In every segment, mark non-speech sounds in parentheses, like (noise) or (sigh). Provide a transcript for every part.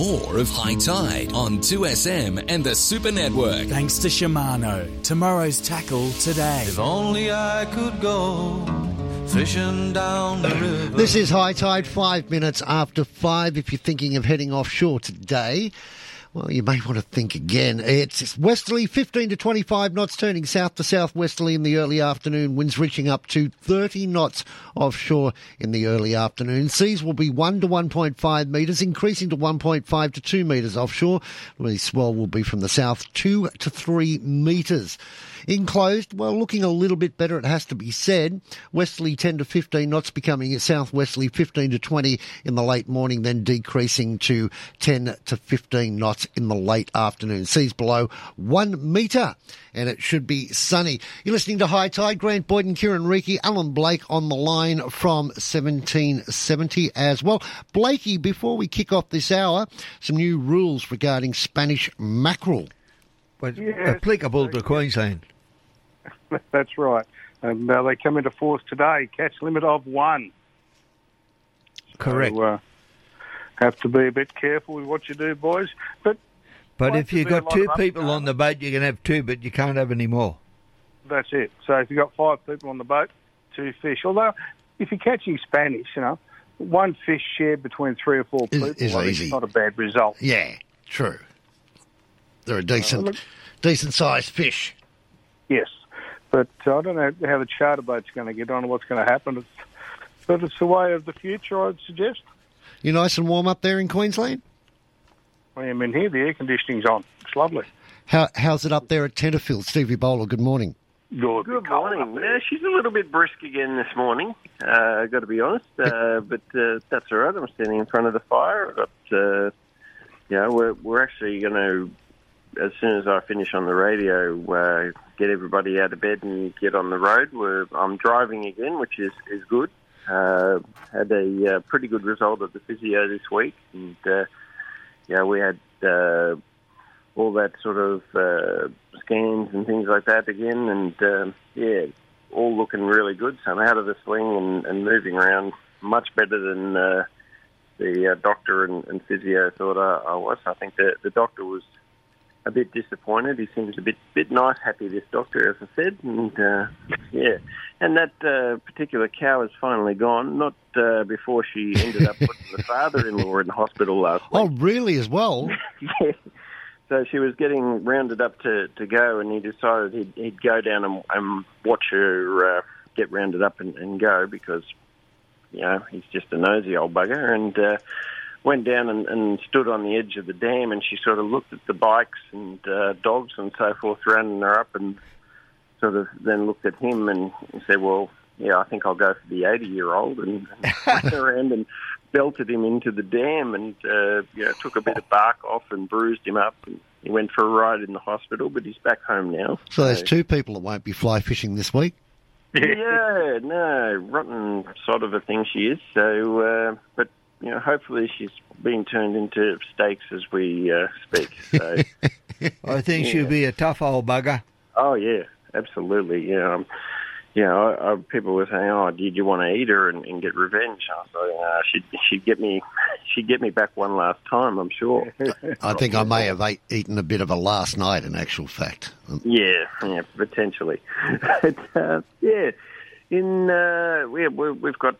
more of High Tide on 2SM and the Super Network. Thanks to Shimano. Tomorrow's tackle today. If only I could go fishing down the river. This is High Tide, five minutes after five. If you're thinking of heading offshore today, well, you may want to think again. It's westerly, 15 to 25 knots, turning south to southwesterly in the early afternoon. Winds reaching up to 30 knots offshore in the early afternoon. Seas will be 1 to 1.5 metres, increasing to 1.5 to 2 metres offshore. The swell will be from the south 2 to 3 metres. Enclosed, well, looking a little bit better, it has to be said. Westerly 10 to 15 knots, becoming southwesterly 15 to 20 in the late morning, then decreasing to 10 to 15 knots in the late afternoon. Seas below one metre, and it should be sunny. You're listening to High Tide. Grant Boyd and Kieran Reiki, Alan Blake on the line from 1770 as well. Blakey, before we kick off this hour, some new rules regarding Spanish mackerel. But applicable to Queensland. (laughs) That's right. And uh, they come into force today. Catch limit of one. Correct. So, uh, have to be a bit careful with what you do, boys. But But if you've got two people on the boat, you can have two, but you can't have any more. that's it. So if you've got five people on the boat, two fish. Although, if you're catching Spanish, you know, one fish shared between three or four people is I think easy. it's not a bad result. Yeah, true. They're a decent, decent sized fish. Yes, but uh, I don't know how the charter boat's going to get on or what's going to happen. It's, but it's the way of the future, I'd suggest. You nice and warm up there in Queensland? I am in here. The air conditioning's on. It's lovely. How, how's it up there at Tenterfield? Stevie Bowler, good morning. Good, Good morning. Yeah, she's a little bit brisk again this morning. Uh, got to be honest, uh, but uh, that's all right. I'm standing in front of the fire. I've got, uh, yeah, we're we're actually going to, as soon as I finish on the radio, uh, get everybody out of bed and get on the road. We're, I'm driving again, which is is good. Uh, had a uh, pretty good result at the physio this week, and uh, yeah, we had. Uh, all that sort of uh, scans and things like that again, and um, yeah, all looking really good. So I'm out of the sling and, and moving around much better than uh, the uh, doctor and, and physio thought I, I was. I think the the doctor was a bit disappointed. He seems a bit bit nice, happy. This doctor, as I said, and uh, yeah, and that uh, particular cow is finally gone. Not uh, before she ended up putting the father-in-law in the hospital last week. Oh, really, as well? (laughs) yeah. So she was getting rounded up to, to go, and he decided he'd, he'd go down and, and watch her uh, get rounded up and, and go because, you know, he's just a nosy old bugger. And uh, went down and, and stood on the edge of the dam, and she sort of looked at the bikes and uh, dogs and so forth rounding her up, and sort of then looked at him and said, "Well, yeah, I think I'll go for the 80 year old," and, and went (laughs) around and belted him into the dam, and uh, you know, took a bit of bark off and bruised him up. And he went for a ride in the hospital, but he's back home now. So there's two people that won't be fly fishing this week. (laughs) Yeah, no, rotten sort of a thing she is. So, uh, but you know, hopefully she's being turned into steaks as we uh, speak. So, (laughs) I think Yeah. she'll be a tough old bugger. oh yeah, absolutely. Yeah, um, you know, I, I, people were saying, "Oh, did you want to eat her and, and get revenge?" I was like, uh, "She'd she'd get me, she'd get me back one last time, I'm sure." (laughs) I think I may have ate, eaten a bit of a last night, in actual fact. Yeah, yeah, potentially. (laughs) but, uh, yeah, in uh, we, we, we've got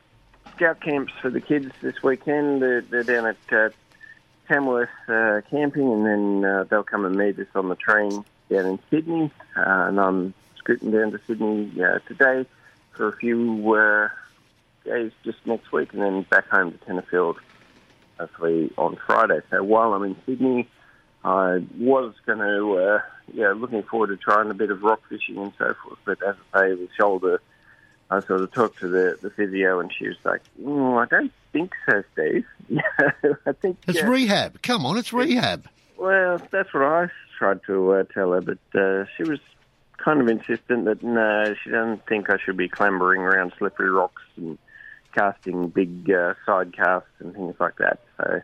scout camps for the kids this weekend. They're, they're down at uh, Tamworth uh, camping, and then uh, they'll come and meet us on the train down in Sydney. Uh, and I'm scooting down to Sydney uh, today for a few uh, days just next week, and then back home to Tenterfield hopefully on Friday. So while I'm in Sydney, I was going to, uh, yeah, looking forward to trying a bit of rock fishing and so forth. But as I say, the shoulder, I sort of talked to the, the physio, and she was like, mm, "I don't think so, Steve. (laughs) I think It's uh, rehab. Come on, it's rehab. well, that's what I tried to uh, tell her, but uh, she was kind of insistent that no, she doesn't think I should be clambering around slippery rocks and casting big uh, side casts and things like that. So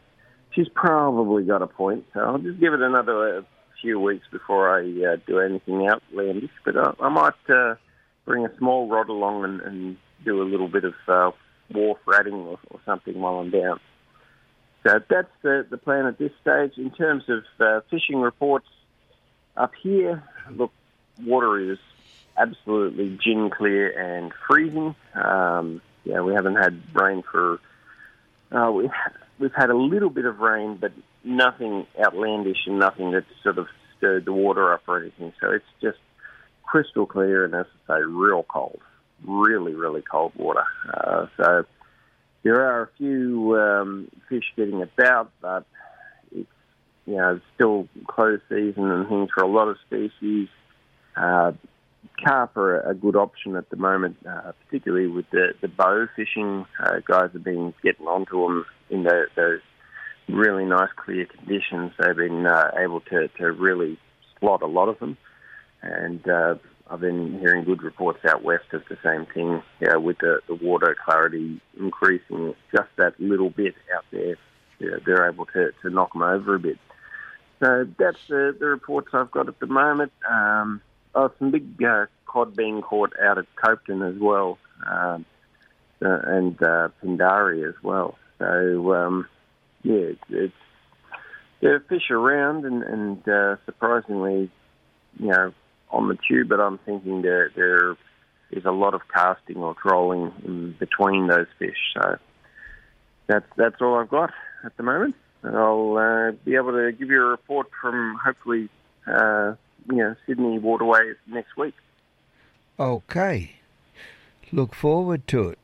she's probably got a point. So I'll just give it another uh, few weeks before I uh, do anything outlandish. But I, I might uh, bring a small rod along and, and do a little bit of uh, wharf ratting or, or something while I'm down. So that's the, the plan at this stage. In terms of uh, fishing reports up here, look, water is absolutely gin clear and freezing. Um, yeah, we haven't had rain for. Uh, we, we've had a little bit of rain, but nothing outlandish and nothing that sort of stirred the water up or anything. So it's just crystal clear and, as I say, real cold. Really, really cold water. Uh, so there are a few um, fish getting about, but it's you know it's still close season and things for a lot of species. Uh, carp are a good option at the moment, uh, particularly with the the bow fishing. Uh, guys have been getting onto them in the, those really nice clear conditions. They've been uh, able to to really slot a lot of them, and uh, I've been hearing good reports out west of the same thing. Yeah, with the, the water clarity increasing just that little bit out there, yeah, they're able to, to knock them over a bit. So that's the, the reports I've got at the moment. Um, oh, some big uh, cod being caught out at Copeton as well, um, uh, and uh, Pindari as well. So um, yeah, it's, it's there are fish around, and, and uh, surprisingly, you know, on the tube, but I'm thinking there there is a lot of casting or trolling in between those fish. So that's that's all I've got at the moment. And I'll uh, be able to give you a report from hopefully uh, you know Sydney waterways next week. Okay. Look forward to it.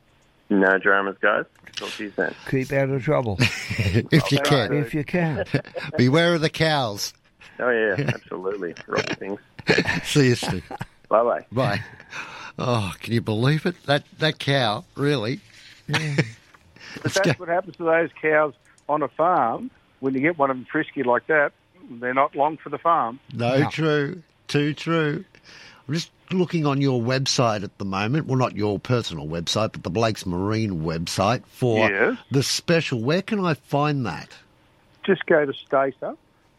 No dramas, guys. Talk to you soon. Keep out of trouble (laughs) if you can. if you can. Beware of the cows. Oh yeah, absolutely. Rock things. (laughs) See you soon. Bye bye. Bye. Oh, can you believe it? That that cow, really? (laughs) But that's what happens to those cows on a farm. When you get one of them frisky like that, they're not long for the farm. No, No. true. Too true. I'm just looking on your website at the moment. Well, not your personal website, but the Blake's Marine website for Yes. the special. Where can I find that? Just go to Stacer,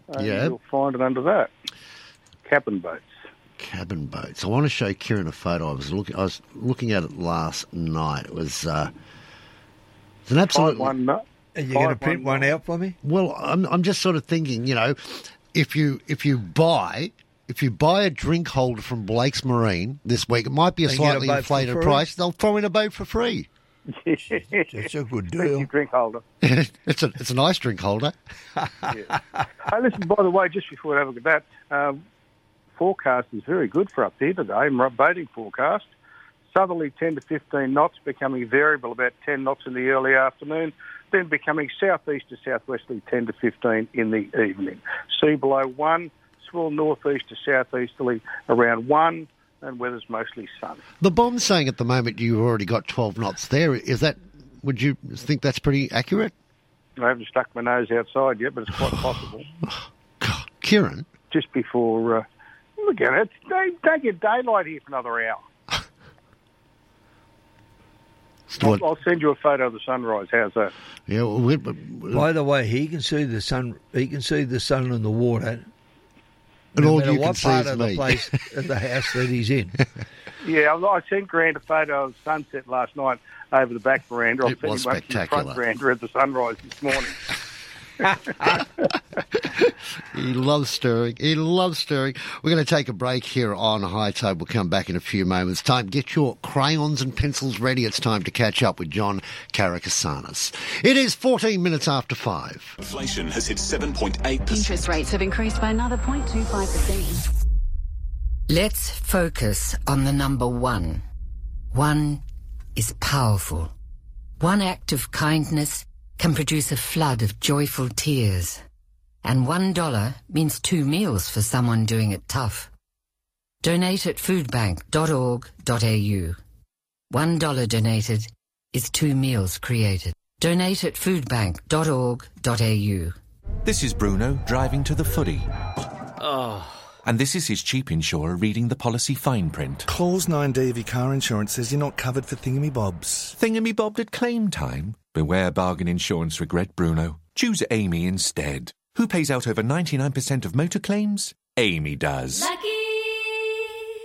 and Yeah. you'll find it under that. Cabin boats. Cabin boats. I want to show Kieran a photo. I was looking. I was looking at it last night. It was. Uh, it's an absolute. Find one nut. Are you going to print one, one out for me? Well, I'm I'm just sort of thinking, you know, if you if you buy if you buy a drink holder from Blake's Marine this week, it might be a And get a slightly inflated price. They'll throw in a boat for free. (laughs) It's a good Drink, deal. drink holder. (laughs) it's a it's a nice drink holder. Hey, listen, by the way, just before we have a look at that, um, forecast is very good for up here today. Boating forecast. Southerly 10 to 15 knots, becoming variable about 10 knots in the early afternoon, then becoming southeast to southwesterly 10 to 15 in the evening. Sea below 1, swell northeast to southeasterly around 1, and weather's mostly sunny. The BoM's saying at the moment you've already got 12 knots there. Is that? Would you think that's pretty accurate? I haven't stuck my nose outside yet, but it's quite possible. (sighs) God, Kieran, Just before, uh, look at it, they don't get daylight here for another hour. (laughs) I'll, I'll send you a photo of the sunrise. How's that? yeah, well, we, we- By the way, he can see the sun. He can see the sun and the water. And no all matter you can what see part is of me. the place (laughs) of the house that he's in. (laughs) Yeah, I I sent Grant a photo of sunset last night over the back veranda. I'll It send was you one from the spectacular. front veranda at the sunrise this morning. (laughs) He loves stirring. He loves stirring. We're going to take a break here on High Tide. We'll come back in a few moments' time. Get your crayons and pencils ready. It's time to catch up with John Karakasanis. It is 14 minutes after five. Inflation has hit 7.8%. Interest rates have increased by another 0.25%. Let's focus on the number one. One is powerful. One act of kindness can produce a flood of joyful tears. And one dollar means two meals for someone doing it tough. Donate at foodbank.org.au. One dollar donated is two meals created. Donate at foodbank.org.au. This is Bruno driving to the footy. Oh. And this is his cheap insurer reading the policy fine print. Clause 9D of your car insurance says you're not covered for thingamybobs. Thingamy-bobbed at claim time. Beware bargain insurance regret, Bruno. Choose Amy instead. Who pays out over 99% of motor claims? Amy does. Lucky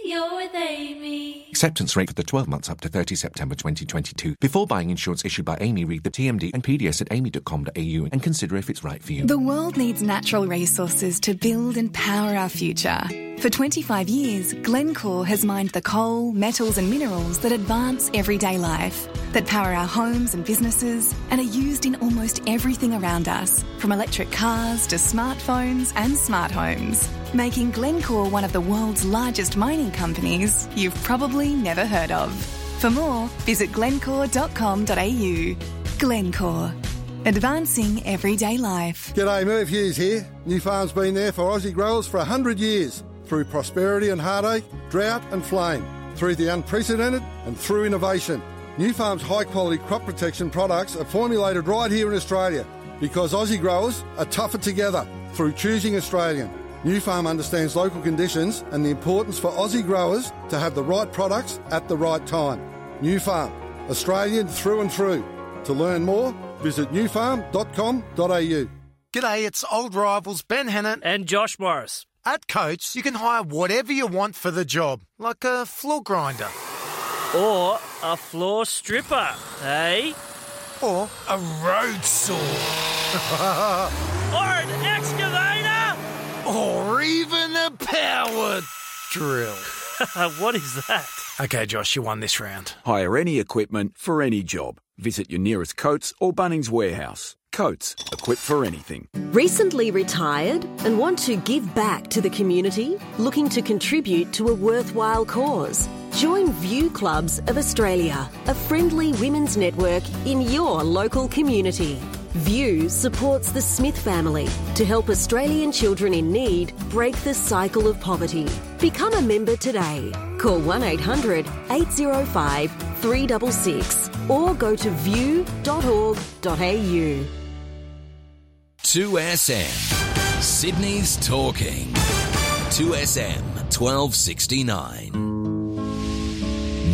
You're with Amy. Acceptance rate for the 12 months up to 30 September 2022. Before buying insurance issued by Amy, read the TMD and PDS at amy.com.au and consider if it's right for you. The world needs natural resources to build and power our future. For 25 years, Glencore has mined the coal, metals, and minerals that advance everyday life, that power our homes and businesses, and are used in almost everything around us, from electric cars to smartphones and smart homes, making Glencore one of the world's largest mining companies you've probably never heard of. For more, visit glencore.com.au. Glencore, advancing everyday life. G'day, Merv Hughes here. Nufarm's been there for Aussie growers for 100 years, through prosperity and heartache, drought and flame, through the unprecedented and through innovation. Nufarm's high quality crop protection products are formulated right here in Australia because Aussie growers are tougher together through choosing Australian. Nufarm understands local conditions and the importance for Aussie growers to have the right products at the right time. Nufarm, Australian through and through. To learn more, visit nufarm.com.au. G'day, it's old rivals Ben Hannant and Josh Morris. At Coates, you can hire whatever you want for the job, like a floor grinder. Or a floor stripper, eh? Or a road saw. (laughs) or an excavator! Or even a power drill. (laughs) what is that? Okay, Josh, you won this round. Hire any equipment for any job. Visit your nearest Coates or Bunnings warehouse. Coates, equipped for anything. Recently retired and want to give back to the community? Looking to contribute to a worthwhile cause? Join View Clubs of Australia, a friendly women's network in your local community. View supports the Smith family to help Australian children in need break the cycle of poverty. Become a member today. Call 1 800 805 366 or go to view.org.au. 2SM. Sydney's talking. 2SM 1269.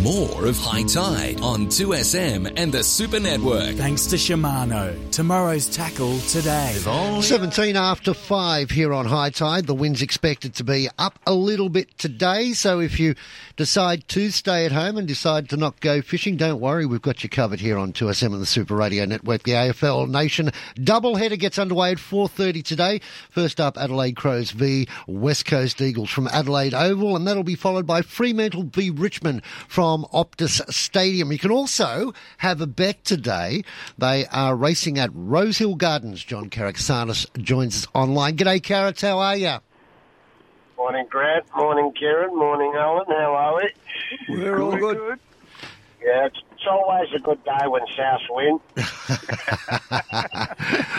More of High Tide on 2SM and the Super Network. Thanks to Shimano. Tomorrow's tackle today. 17 after 5 here on High Tide. The wind's expected to be up a little bit today, so if you decide to stay at home and decide to not go fishing, don't worry, we've got you covered here on 2SM and the Super Radio Network. The AFL Nation doubleheader gets underway at 4.30 today. First up, Adelaide Crows v West Coast Eagles from Adelaide Oval, and that'll be followed by Fremantle v Richmond from Optus Stadium. You can also have a bet today. They are racing at Rosehill Gardens. John Karaksanis joins us online. G'day, Carrots. How are you? Morning, Grant. Morning, Kieran. Morning, Alan. How are we? We're all good. Yeah, it's, it's always a good day when South win. (laughs)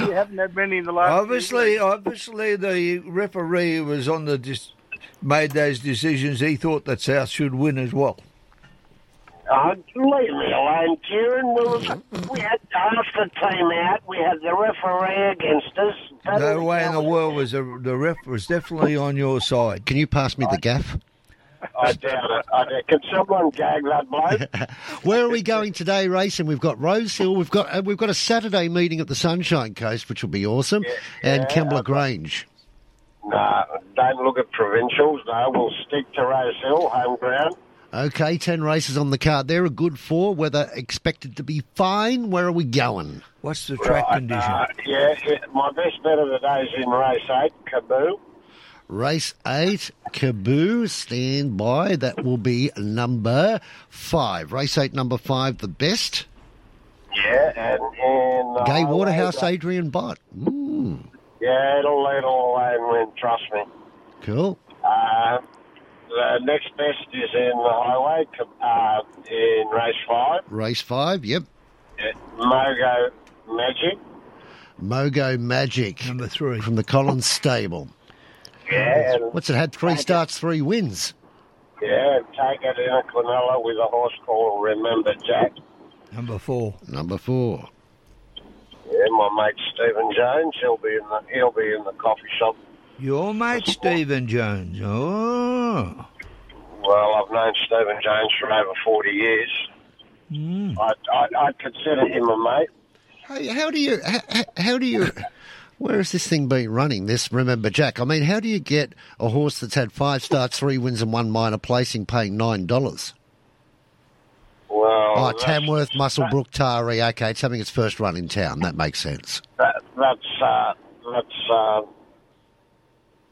you haven't had many in the last. Obviously, obviously, the referee was on the dis- made those decisions. He thought that South should win as well. Leave me alone, Kieran. We, was, we had half the team out. We had the referee against us. No way in the world was the, the ref was definitely on your side. Can you pass me the gaff? I doubt it. I doubt. Can someone gag that bloke? (laughs) Where are we going today racing? We've got Rosehill. We've got uh, we've got a Saturday meeting at the Sunshine Coast, which will be awesome, and yeah, Kembla. Grange. no, don't look at provincials. No, we'll stick to Rosehill, home ground. Okay, ten races on the card. They're a good four. Weather expected to be fine. Where are we going? What's the track Right, condition? uh, yeah, yeah, my best bet of the day is in race eight, Kaboo. Race eight, Kaboo, stand by. That will be number five. Race eight, number five, the best. Yeah, and in the Gai Waterhouse, the- Adrian Bott. Mm, Yeah, it'll lead all the way and win. Trust me. cool. Uh, the next best is in the highway uh, in race five. Race five, yep. Yeah, Mogo Magic. Mogo Magic. Number three. From the Collins stable. Yeah, What's it had? Three starts, three wins. yeah, take it in a Quinella with a horse called Remember Jack. Number four. Number four. Yeah, my mate Stephen Jones. He'll be in the he'll be in the coffee shop. Your mate Stephen Jones. Oh. Well, I've known Stephen Jones for over forty years. Mm. I'd, I'd, I'd consider him a mate. How do you how, how do you Where has this thing been running? This Remember Jack. I mean, how do you get a horse that's had five starts, three wins, and one minor placing paying nine dollars? Well, Oh, Tamworth, Muswellbrook, Taree. Okay, it's having its first run in town. That makes sense. That, that's uh, that's uh,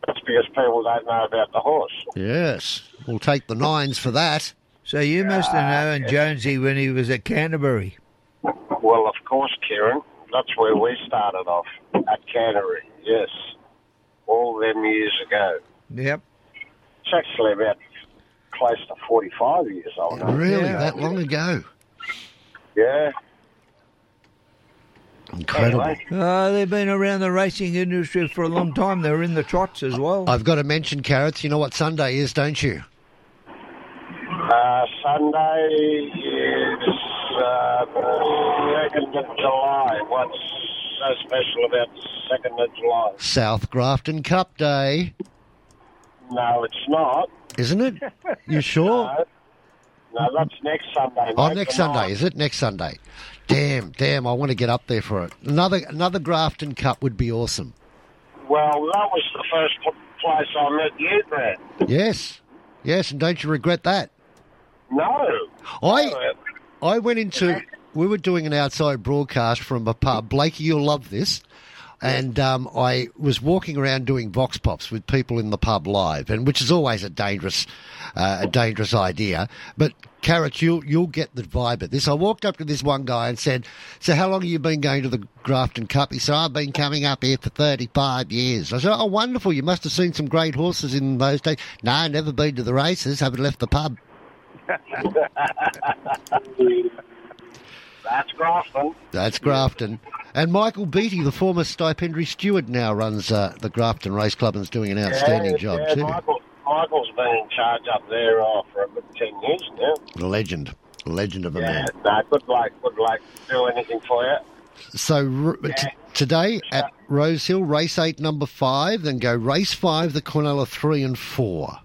that's because people don't know about the horse. Yes, we'll take the nines for that. So you must have known Jonesy when he was at Canterbury. Well, of course, Kieran. That's where we started off at Canterbury. Yes, all them years ago. Yep. It's actually about close to forty-five years old. now. Really, that long ago? Yeah. Incredible. Uh, they've been around the racing industry for a long time. They're in the trots as well. I've got to mention carrots. You know what Sunday is, don't you? Uh, Sunday is uh, second of July. What's so special about the second of July? South Grafton Cup Day, No, it's not. isn't it? You (laughs) sure? No, no that's next Sunday. Oh, next the Sunday, ninth. is it? Next Sunday. Damn, damn! I want to get up there for it. Another another Grafton Cup would be awesome. Well, that was the first place I met you, Brad. Yes, yes, and don't you regret that? No. I I went into. We were doing an outside broadcast from a pub. Blakey, you'll love this. And um, I was walking around doing vox pops with people in the pub live, and which is always a dangerous, uh, a dangerous idea. But carrots, you'll you'll get the vibe of this. I walked up to this one guy and said, "So how long have you been going to the Grafton Cup?" He said, "I've been coming up here for thirty-five years." I said, "Oh, wonderful! You must have seen some great horses in those days." No, never been to the races. Haven't left the pub. (laughs) That's Grafton. That's Grafton. And Michael Beattie, the former stipendiary steward, now runs uh, the Grafton Race Club and is doing an outstanding yeah, job yeah, too. Michael, Michael's been in charge up there uh, for about ten years now. Legend, legend of a Yeah, man. no, good luck, good luck. Do anything for you. So r- t- today at Rosehill, race eight, number five, then go race five, the Quinella three and four.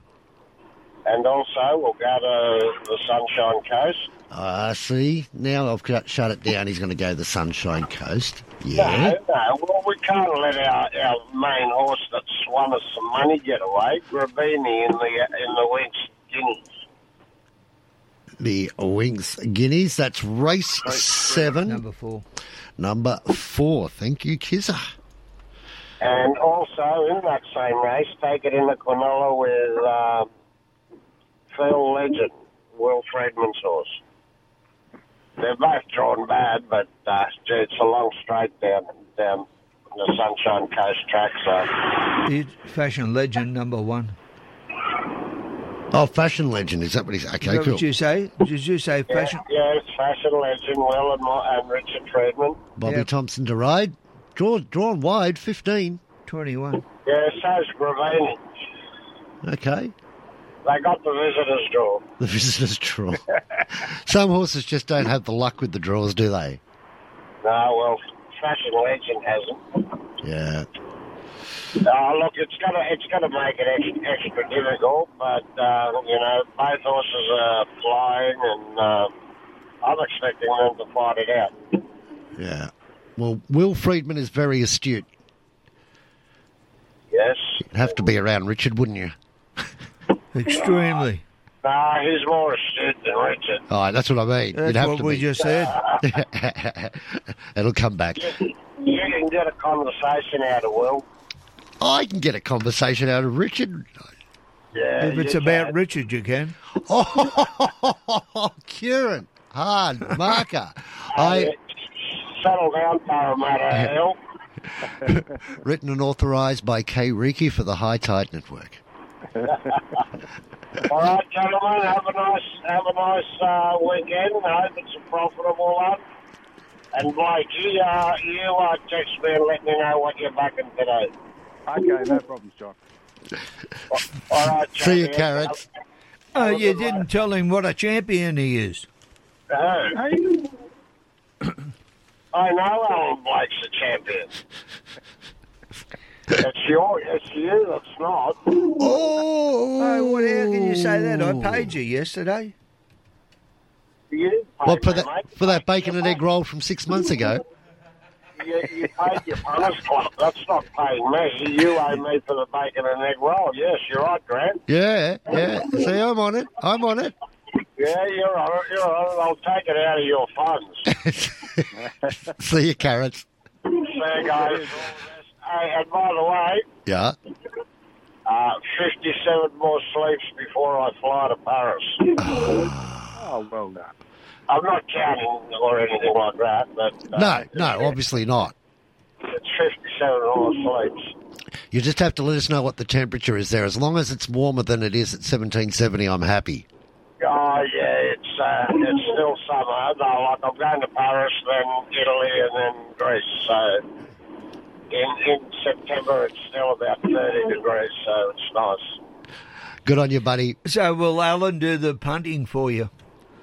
And also, we'll go to the Sunshine Coast. Ah, see, now I've cut- shut it down. He's going to go the Sunshine Coast. Yeah. No, no, well, we can't let our, our main horse that's won us some money get away. Grabini in the in the Winx Guineas. The Winx Guineas. That's race seven. Number four. Number four. Thank you, Kizza. And also in that same race, take it in the Quinella with um, Phil Legend, Will Freedman's horse. They're both drawn bad, but uh, it's a long straight down down the Sunshine Coast track. So He's Fashion legend number one. Oh, fashion legend. Is that what he's? Okay, Is that cool. what you say? Did you say fashion? yeah, it's Fashion Legend, Will and, Mo- and Richard Freedman. Bobby Thompson to ride. Draw, drawn wide, 15. 21. Yeah, so's Gravini. Okay. They got the visitors draw. (laughs) The visitor's draw. Some horses just don't have the luck with the draws, do they? No, well, Fashion Legend hasn't. Yeah. Oh, look, it's gonna it's gonna make it extra, extra difficult, but uh, you know both horses are flying, and uh, I'm expecting them to fight it out. Yeah. Well, Will Freedman is very astute. Yes. You'd have to be around Richard, wouldn't you? Extremely. No, he's more astute than Richard. Oh, that's what I mean. That's You'd have what to we be. just said. (laughs) It'll come back. You can get a conversation out of Will. I can get a conversation out of Richard. Yeah. If it's about can. Richard, you can. (laughs) Oh, Kieran. Hard marker. I Settle down, Parramatta eh, (laughs) Hill. written and authorised by Kay Riki for the High Tide Network. All right, gentlemen, have a nice have a nice uh, weekend. I hope it's a profitable one. And Blake, you uh, you uh, text me and let me know what you're backing today. Okay, no problems, John. All right, See you, champion. carrots. Oh, you didn't tell him what a champion he is. No. I know Alan Blake's a champion. It's your, it's you that's not. Oh, what, how can you say that? I oh. paid you yesterday. You What for me, that for that bacon and egg roll from six months ago? you, you paid your punters club. That's not paying me. You owe me for the bacon and egg roll. Yes, you're right, Grant. Yeah, yeah. See, I'm on it. I'm on it. Yeah, you're on it. You're on it. I'll take it out of your funds. (laughs) See you, carrots. See you guys. Hey, and by the way, Yeah. uh, 57 more sleeps before I fly to Paris. (sighs) Oh, well done. I'm not counting or anything like that, but uh, No, no, obviously not. it's 57 more sleeps. You just have to let us know what the temperature is there. As long as it's warmer than it is at 1770, I'm happy. Oh yeah, it's uh, it's still summer. No, like I'm going to Paris, then Italy, and then Greece. So in in September, it's still about 30 degrees, so it's nice. Good on you, buddy. So will Alan do the punting for you?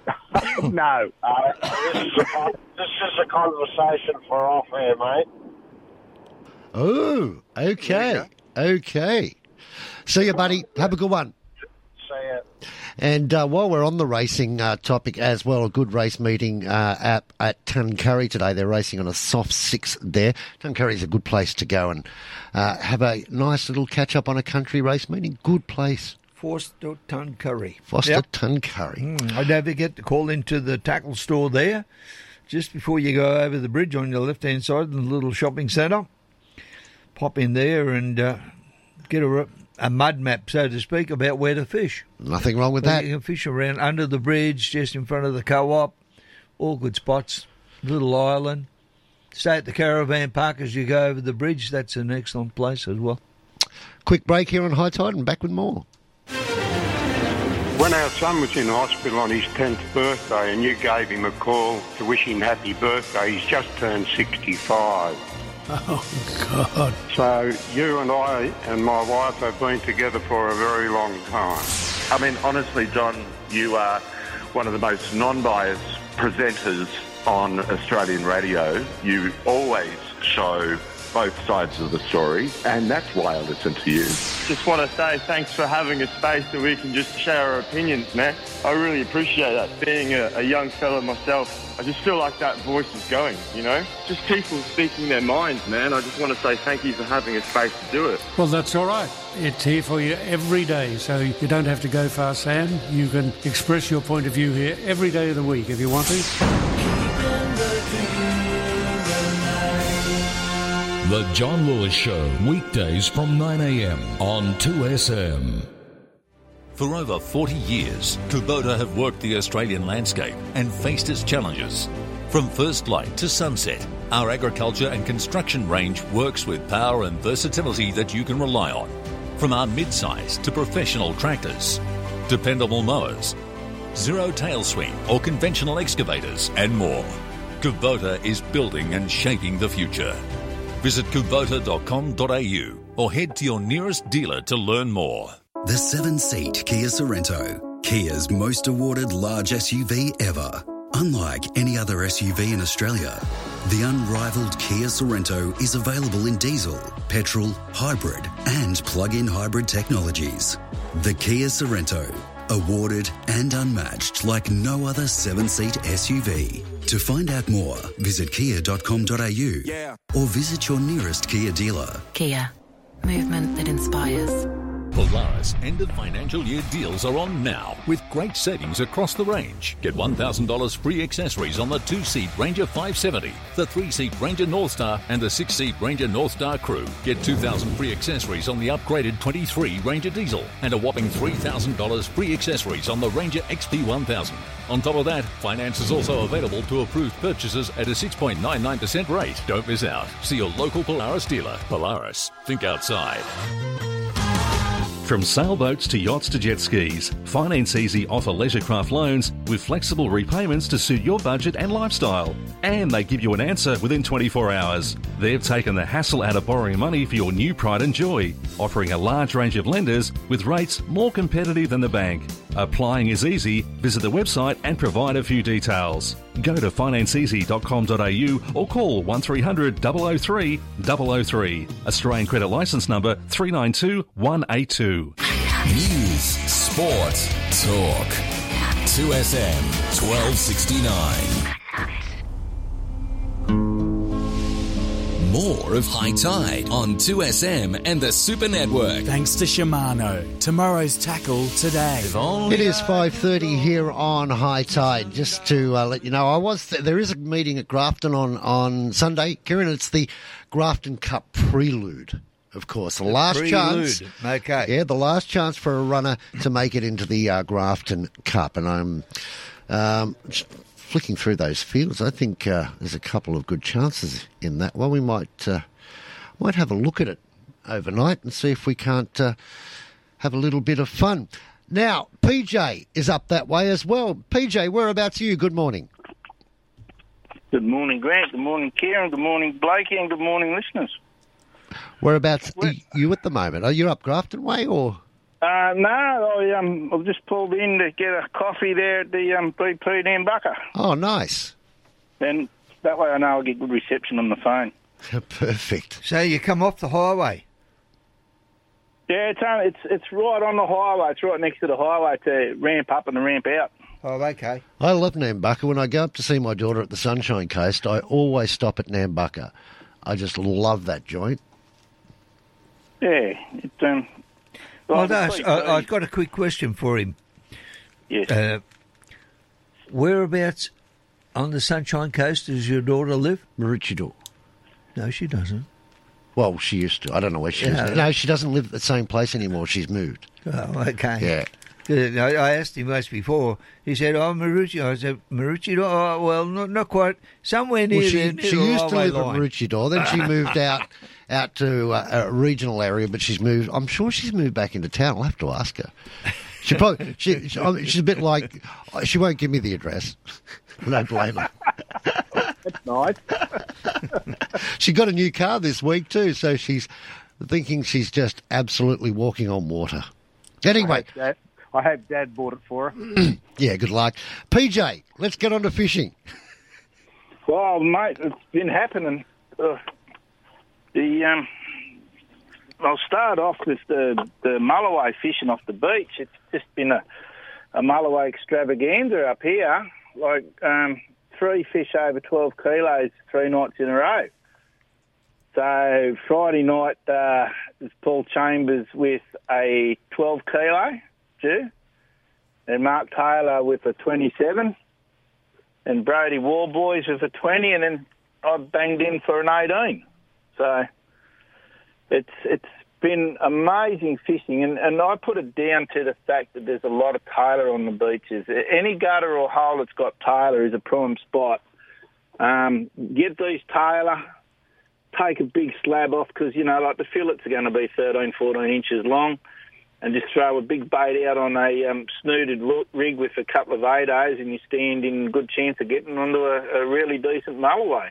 (laughs) no. Uh, this, is a, con- this is a conversation for off air, mate. Oh, okay. Okay. See you, buddy. Have a good one. See ya. And uh, while we're on the racing uh, topic as well, a good race meeting uh, at, at Tuncurry today. They're racing on a soft six there. Tuncurry is a good place to go and uh, have a nice little catch up on a country race meeting. Good place. Forster Tuncurry. Forster Yep. Tuncurry. Mm, I don't forget to call into the tackle store there just before you go over the bridge on your left hand side in the little shopping centre. Pop in there and uh, get a, a mud map, so to speak, about where to fish. Nothing wrong with So that. You can fish around under the bridge, just in front of the co op. All good spots. Little island. Stay at the caravan park as you go over the bridge. That's an excellent place as well. Quick break here on High Tide and back with more. When our son was in hospital on his 10th birthday and you gave him a call to wish him happy birthday, he's just turned 65. (laughs) Oh, God. So you and I and my wife have been together for a very long time. I mean, honestly, John, you are one of the most non-biased presenters on Australian radio. You always show both sides of the story, and that's why I listen to you. Just want to say thanks for having a space that we can just share our opinions, man. I really appreciate that. Being a, a young fella myself, I just feel like that voice is going, you know? Just people speaking their minds, man. I just want to say thank you for having a space to do it. Well, that's all right. It's here for you every day, so you don't have to go far, Sam. You can express your point of view here every day of the week if you want to. The John Lewis Show, weekdays from 9am on 2SM. For over 40 years, Kubota have worked the Australian landscape and faced its challenges. From first light to sunset, our agriculture and construction range works with power and versatility that you can rely on. From our mid-size to professional tractors, dependable mowers, zero tail swing or conventional excavators, and more. Kubota is building and shaping the future. Visit kubota.com.au or head to your nearest dealer to learn more. The seven seat Kia Sorento, Kia's most awarded large SUV ever. Unlike any other SUV in Australia, the unrivaled Kia Sorento is available in diesel, petrol, hybrid, and plug in hybrid technologies. The Kia Sorento, awarded and unmatched like no other seven seat SUV. To find out more, visit kia.com.au or visit your nearest Kia dealer. Kia, movement that inspires. Polaris end of financial year deals are on now with great savings across the range. Get $1,000 free accessories on the two seat Ranger 570, the three seat Ranger Northstar, and the six seat Ranger Northstar Crew. Get 2000 free accessories on the upgraded 23 Ranger Diesel and a whopping $3,000 free accessories on the Ranger XP 1000. On top of that, finance is also available to approved purchases at a 6.99% rate. Don't miss out. See your local Polaris dealer. Polaris, think outside. From sailboats to yachts to jet skis, Finance Easy offer leisure craft loans with flexible repayments to suit your budget and lifestyle. And they give you an answer within 24 hours. They've taken the hassle out of borrowing money for your new pride and joy, offering a large range of lenders with rates more competitive than the bank. Applying is easy. Visit the website and provide a few details. Go to financeeasy.com.au or call 1300 003 003. Australian credit license number 392182. News, sport, talk. 2SM 1269. More of High Tide on 2SM and the Super Network. Thanks to Shimano. Tomorrow's tackle today. It is 5.30 here on High Tide. Just to uh, let you know, I was th- there is a meeting at Grafton on, on Sunday. Kieran, it's the Grafton Cup Prelude. Of course, the, last prelude. chance. Okay. Yeah, the last chance for a runner to make it into the uh, Grafton Cup, and I'm um, just flicking through those fields. I think uh, there's a couple of good chances in that. Well, we might uh, might have a look at it overnight and see if we can't uh, have a little bit of fun. Now, PJ is up that way as well. PJ, whereabouts are you? Good morning. Good morning, Grant. Good morning, Kieran. Good morning, Blakey, and good morning, listeners. Whereabouts are you at the moment? Are you up Grafton Way or? Uh, no, I, um, I've just pulled in to get a coffee there at the um, BP Nambucca. Oh, nice. And that way I know I'll get good reception on the phone. (laughs) Perfect. So you come off the highway. Yeah, it's, um, it's it's right on the highway. It's right next to the highway to ramp up and the ramp out. Oh, okay. I love Nambucca. When I go up to see my daughter at the Sunshine Coast, I always stop at Nambucca. I just love that joint. Yeah, it, um, Well, well, no, I, I've got a quick question for him. Yes. Uh, whereabouts on the Sunshine Coast does your daughter live? Maroochydore. No, she doesn't. Well, she used to. I don't know where she Yeah. lives. No, she doesn't live at the same place anymore. She's moved. Oh, okay. Yeah. Good. I I asked him once before. He said, "Oh, Maroochydore." I said, "Maroochydore? Oh, well, not not quite. Somewhere near Well, she, the near she the used to live line." at Maroochydore. Then she moved (laughs) out out to uh, a regional area, but she's moved. I'm sure she's moved back into town. I'll have to ask her. She probably (laughs) she, she I mean, she's a bit like she won't give me the address. (laughs) I don't blame her. That's nice. (laughs) She got a new car this week too, so she's thinking she's just absolutely walking on water. Anyway, I hope Dad, I hope Dad bought it for her. (clears throat) yeah, good luck. PJ, let's get on to fishing. Well, mate, it's been happening. Uh, the um, I'll start off with the the mulloway fishing off the beach. It's just been a a mulloway extravaganza up here. Like um, three fish over twelve kilos, three nights in a row. So Friday night uh, was Paul Chambers with a twelve kilo, due, and Mark Taylor with a twenty-seven and Brody Warboys with a 20, and then I banged in for an 18. So it's it's been amazing fishing, and, and I put it down to the fact that there's a lot of tailor on the beaches. Any gutter or hole that's got tailor is a prime spot. Um, get these tailor, take a big slab off because, you know, like the fillets are going to be 13, 14 inches long and just throw a big bait out on a um, snooted rig with a couple of ADOs and you stand in good chance of getting onto a, a really decent mulloway.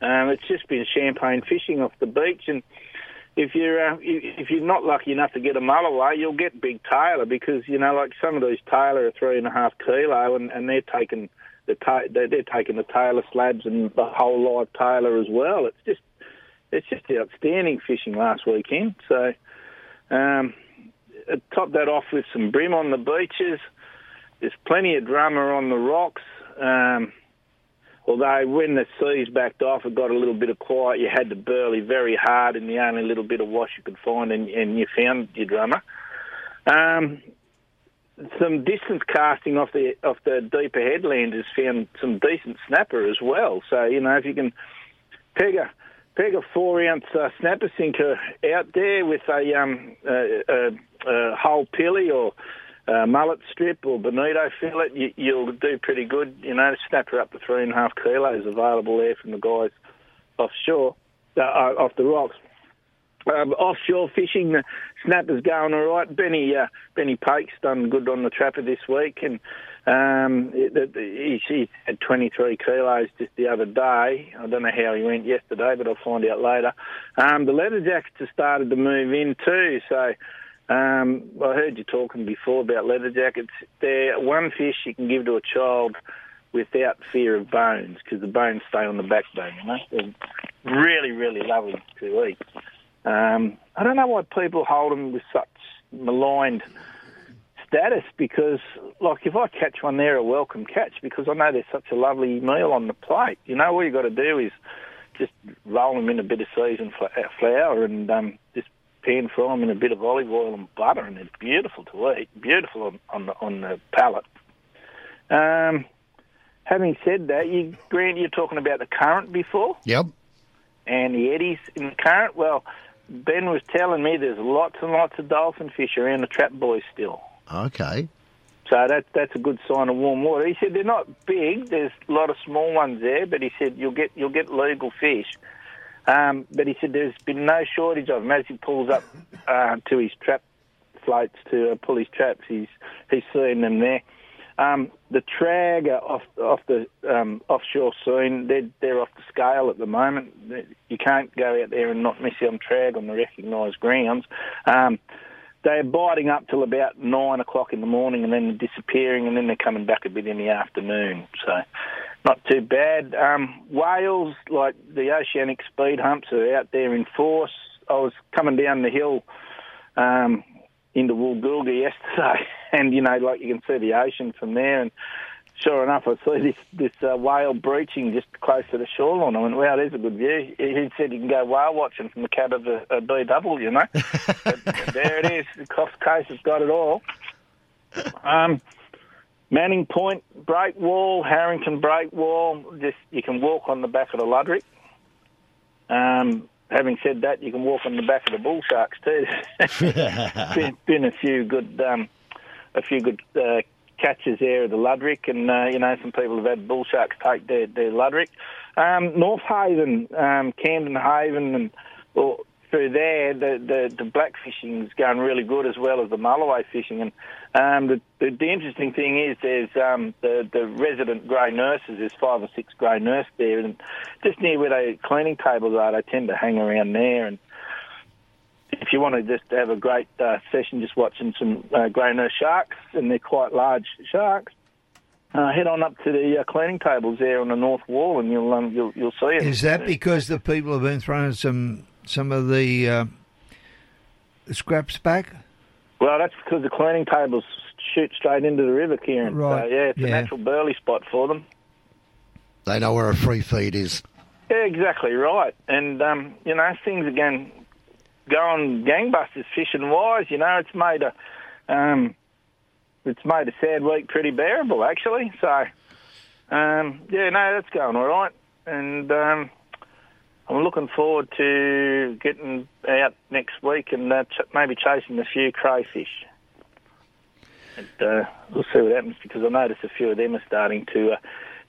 Um, it's just been champagne fishing off the beach, and if you're uh, if you're not lucky enough to get a mulloway, you'll get big tailor because you know like some of these tailor are three and a half kilo, and, and they're taking the ta- they're, taking the tailor slabs and the whole live tailor as well. It's just it's just outstanding fishing last weekend. So um, top that off with some bream on the beaches. There's plenty of drummer on the rocks. Um, although when the seas backed off, it got a little bit of quiet. You had to burley very hard in the only little bit of wash you could find, and, and you found your drummer. Um, some distance casting off the off the deeper headland has found some decent snapper as well. So you know if you can peg a peg a four ounce uh, snapper sinker out there with a um a, a, a whole pilly or uh, mullet strip or bonito fillet, you, you'll do pretty good. You know, snapper up to three and a half kilos available there from the guys offshore, uh, uh, off the rocks. Um, offshore fishing, the snapper's going all right. Benny uh, Benny Pake's done good on the trapper this week, and um, he, he had 23 kilos just the other day. I don't know how he went yesterday, but I'll find out later. Um, the leather jackets have started to move in too, so um, I heard you talking before about leather jackets. They're one fish you can give to a child without fear of bones because the bones stay on the backbone. You know, they're really, really lovely to eat. Um, I don't know why people hold them with such maligned status because, like, if I catch one, they're a welcome catch because I know there's such a lovely meal on the plate. You know, all you got to do is just roll them in a bit of seasoned flour and um, just pan fry them in a bit of olive oil and butter, and they're beautiful to eat. Beautiful on, on the on the palate. Um, having said that, you Grant, you're talking about the current before Yep. and the eddies in the current. Well, Ben was telling me there's lots and lots of dolphin fish around the trap boys still. Okay. So that that's a good sign of warm water. He said they're not big. There's a lot of small ones there, but he said you'll get you'll get legal fish. Um, but he said there's been no shortage of them as he pulls up uh, to his trap floats to uh, pull his traps. He's he's seeing them there. Um, the tragger off off the um, offshore scene, they're they're off the scale at the moment. You can't go out there and not miss them trag on the recognised grounds. Um, they're biting up till about nine o'clock in the morning and then they're disappearing and then they're coming back a bit in the afternoon. So not too bad. Um, whales, like the oceanic speed humps, are out there in force. I was coming down the hill um, into Woolgoolga yesterday, (laughs) and you know, like you can see the ocean from there. And sure enough, I see this this uh, whale breaching just close to the shoreline. I went, "Wow, there's a good view." He he said you can go whale watching from the cab of a, double, you know. (laughs) but there it is. The Coffs Coast has got it all. Um, Manning Point break wall, Harrington break wall. Just you can walk on the back of the luderick. Um, having said that, you can walk on the back of the bull sharks too. (laughs) been, been a few good, um, a few good uh, catches there of the luderick, and uh, you know some people have had bull sharks take their their luderick. Um, North Haven, um, Camden Haven, and well, through there, the, the the black fishing is going really good as well as the mulloway fishing. And um, the, the the interesting thing is there's um, the the resident grey nurses. There's five or six grey nurse there, and just near where the cleaning tables are, they tend to hang around there. And if you want to have a great uh, session, just watching some uh, grey nurse sharks, and they're quite large sharks. Uh, head on up to the uh, cleaning tables there on the north wall, and you'll um, you'll you'll see it. Is that because the people have been throwing some some of the uh, scraps back? Well, that's because the cleaning tables shoot straight into the river, Kieran. Right, So, yeah, it's a natural burley spot for them. They know where a free feed is. Yeah, exactly right. And um, you know, things are going going gangbusters fishing wise. You know, it's made a um, it's made a sad week pretty bearable actually. So um, yeah, no, that's going all right. And um, I'm looking forward to getting out next week and uh, ch- maybe chasing a few crayfish. And, uh, we'll see what happens because I notice a few of them are starting to uh,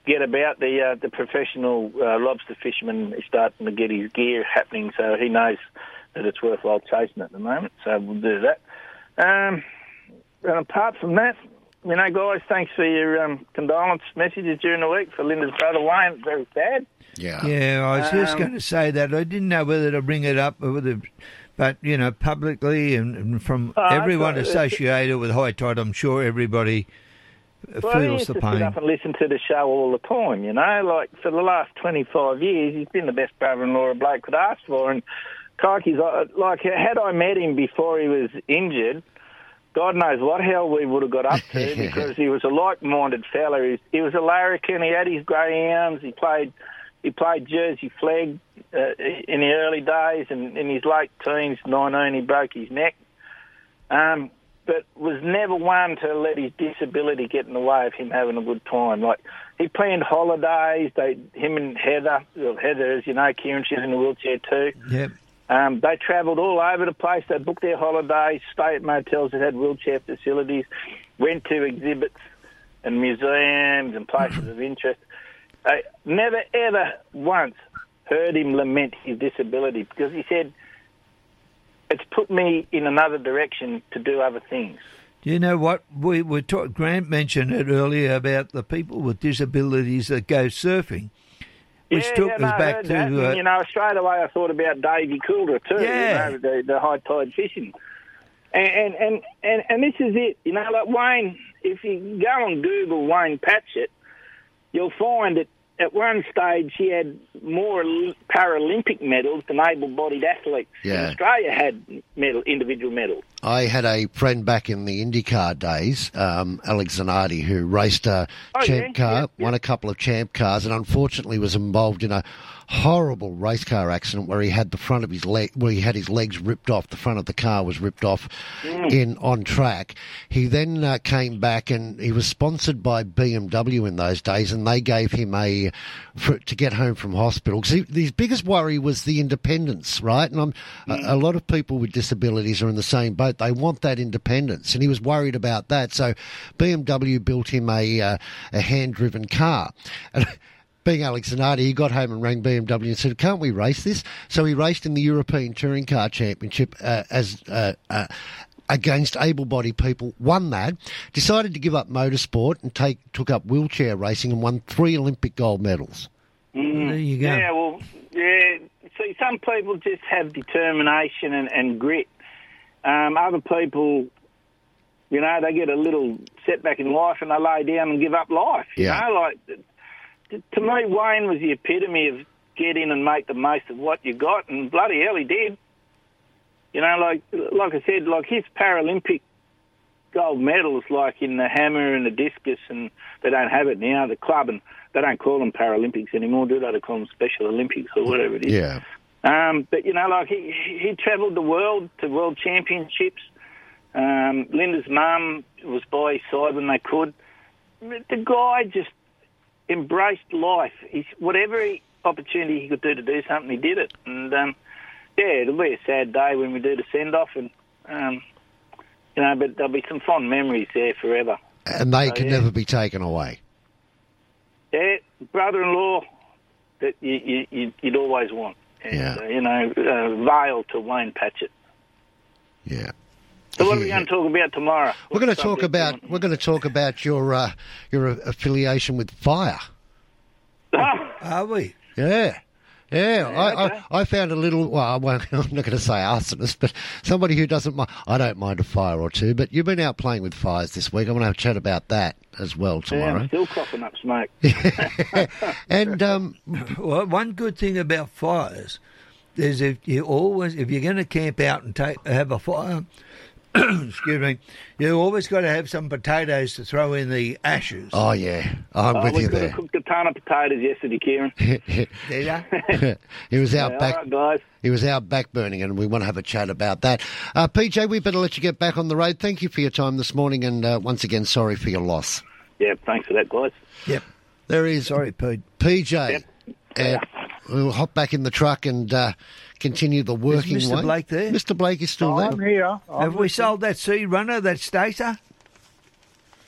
get about. The uh, the professional uh, lobster fisherman is starting to get his gear happening, so he knows that it's worthwhile chasing at the moment. So we'll do that. Um, and apart from that, you know, guys, thanks for your um, condolence messages during the week for Linda's brother Wayne. Very sad. Yeah. Yeah, I was just Um, going to say that. I didn't know whether to bring it up, or whether, but you know, publicly and, and from Oh, everyone associated with high tide, I'm sure everybody uh, Well, feels used the to sit pain. up and listen to the show all the time, you know. Like, for the last 25 years, he's been the best brother-in-law a bloke could ask for. And, crikey's, uh, like, had I met him before he was injured, God knows what hell we would have got up to (laughs) because he was a like-minded fella. He, he was a larrikin. He had his greyhounds. He played he played Jersey Flegg uh, in the early days, and in his late teens, 19, he broke his neck. Um, but was never one to let his disability get in the way of him having a good time. Like he planned holidays. They, him and Heather, well, Heather, as you know, Kieran, she's in a wheelchair too. Yep. Um, they travelled all over the place. They booked their holidays, stayed at motels that had wheelchair facilities, went to exhibits and museums and places of interest. I never, ever once heard him lament his disability because he said, it's put me in another direction to do other things. Do you know what we were? Grant mentioned it earlier about the people with disabilities that go surfing, which yeah, took yeah, us no, back to. that. And, uh, you know, straight away I thought about Davy Coulter too. Yeah. You know, the, the high tide fishing. And, and and and this is it. You know, like Wayne. If you go on Google Wayne Patchett, you'll find that at one stage he had more Paralympic medals than able-bodied athletes. Yeah. Australia had medal, individual medals. I had a friend back in the IndyCar days, um, Alex Zanardi, who raced a Oh, champ yeah, car, yeah, yeah. won a couple of champ cars, and unfortunately was involved in a horrible race car accident where he had the front of his leg, where he had his legs ripped off. The front of the car was ripped off Mm. in on track. He then uh, came back and he was sponsored by BMW in those days, and they gave him a for, to get home from hospital. Because his biggest worry was the independence, right? And I'm, a, a lot of people with disabilities are in the same boat. They want that independence, and he was worried about that. So BMW built him a uh, a hand driven car. And, (laughs) being Alex Zanardi, he got home and rang BMW and said, "Can't we race this?" So he raced in the European Touring Car Championship uh, as uh, uh, against able-bodied people. Won that. Decided to give up motorsport and take took up wheelchair racing and won three Olympic gold medals. Mm. There you go. Yeah, well, yeah. See, some people just have determination and, and grit. Um, other people, you know, they get a little setback in life and they lay down and give up life. You know, like to me, Wayne was the epitome of get in and make the most of what you got, and bloody hell, he did. You know, like like I said, like his Paralympic gold medals, like in the hammer and the discus, and they don't have it now. The club and they don't call them Paralympics anymore, do they? They call them Special Olympics or whatever it is. Yeah. Um, but you know, like he he travelled the world to world championships. Um, Linda's mum was by his side when they could. The guy just embraced life. He's whatever he, opportunity he could do to do something, he did it. And um, yeah, it'll be a sad day when we do the send off, and um, you know, but there'll be some fond memories there forever. And they So, can yeah. never be taken away. Yeah, brother-in-law that you, you, you, you'd always want. And, Yeah. uh, you know, uh, Vale to Wayne Patchett. Yeah. So what are we going to talk about tomorrow? We're going to talk subject about we're going to talk about your uh, your affiliation with Fire. (laughs) Are we? Yeah. Yeah, I, I, I found a little. Well, I won't- (laughs) I'm not going to say arsonist, but somebody who doesn't mind. I don't mind a fire or two, but you've been out playing with fires this week. I'm going to have a chat about that as well Yeah, I'm tomorrow. still coughing up smoke. (laughs) and um, (laughs) well, one good thing about fires is if you always if you're going to camp out and take have a fire. (coughs) excuse me. You always got to have some potatoes to throw in the ashes. Oh yeah, I'm oh, with we you could have there. cooked a ton of potatoes yesterday, Kieran. (laughs) Did ya? he was out Yeah, back. all right, guys. He was out back burning, and we want to have a chat about that. Uh, PJ, we better let you get back on the road. Thank you for your time this morning, and uh, once again, sorry for your loss. Yeah, thanks for that, guys. Yep. There is. Sorry, Pete. PJ. And we'll hop back in the truck and uh, continue the working Mr. way. Blake there? Mr. Blake is still there. here. have we sold that sea runner, that Stacer?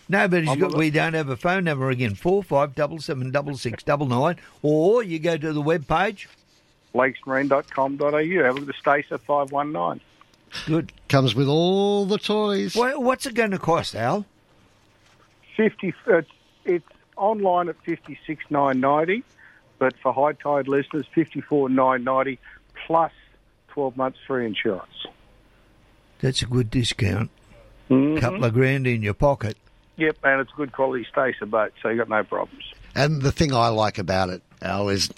No, but he's got, we don't have a phone number again. Four five double seven double six double nine, or you go to the web page. lakesmarine.com.au. Have a look at the Stacer 519. Good. Comes with all the toys. What, what's it going to cost, Al? 50, uh, it's online at fifty six nine ninety, but for high tide listeners, 54990 plus 12 months free insurance. That's a good discount. Mhm. Couple of grand in your pocket. Yep, and it's a good quality Stacer boat, so you got no problems. And the thing I like about it, Al, is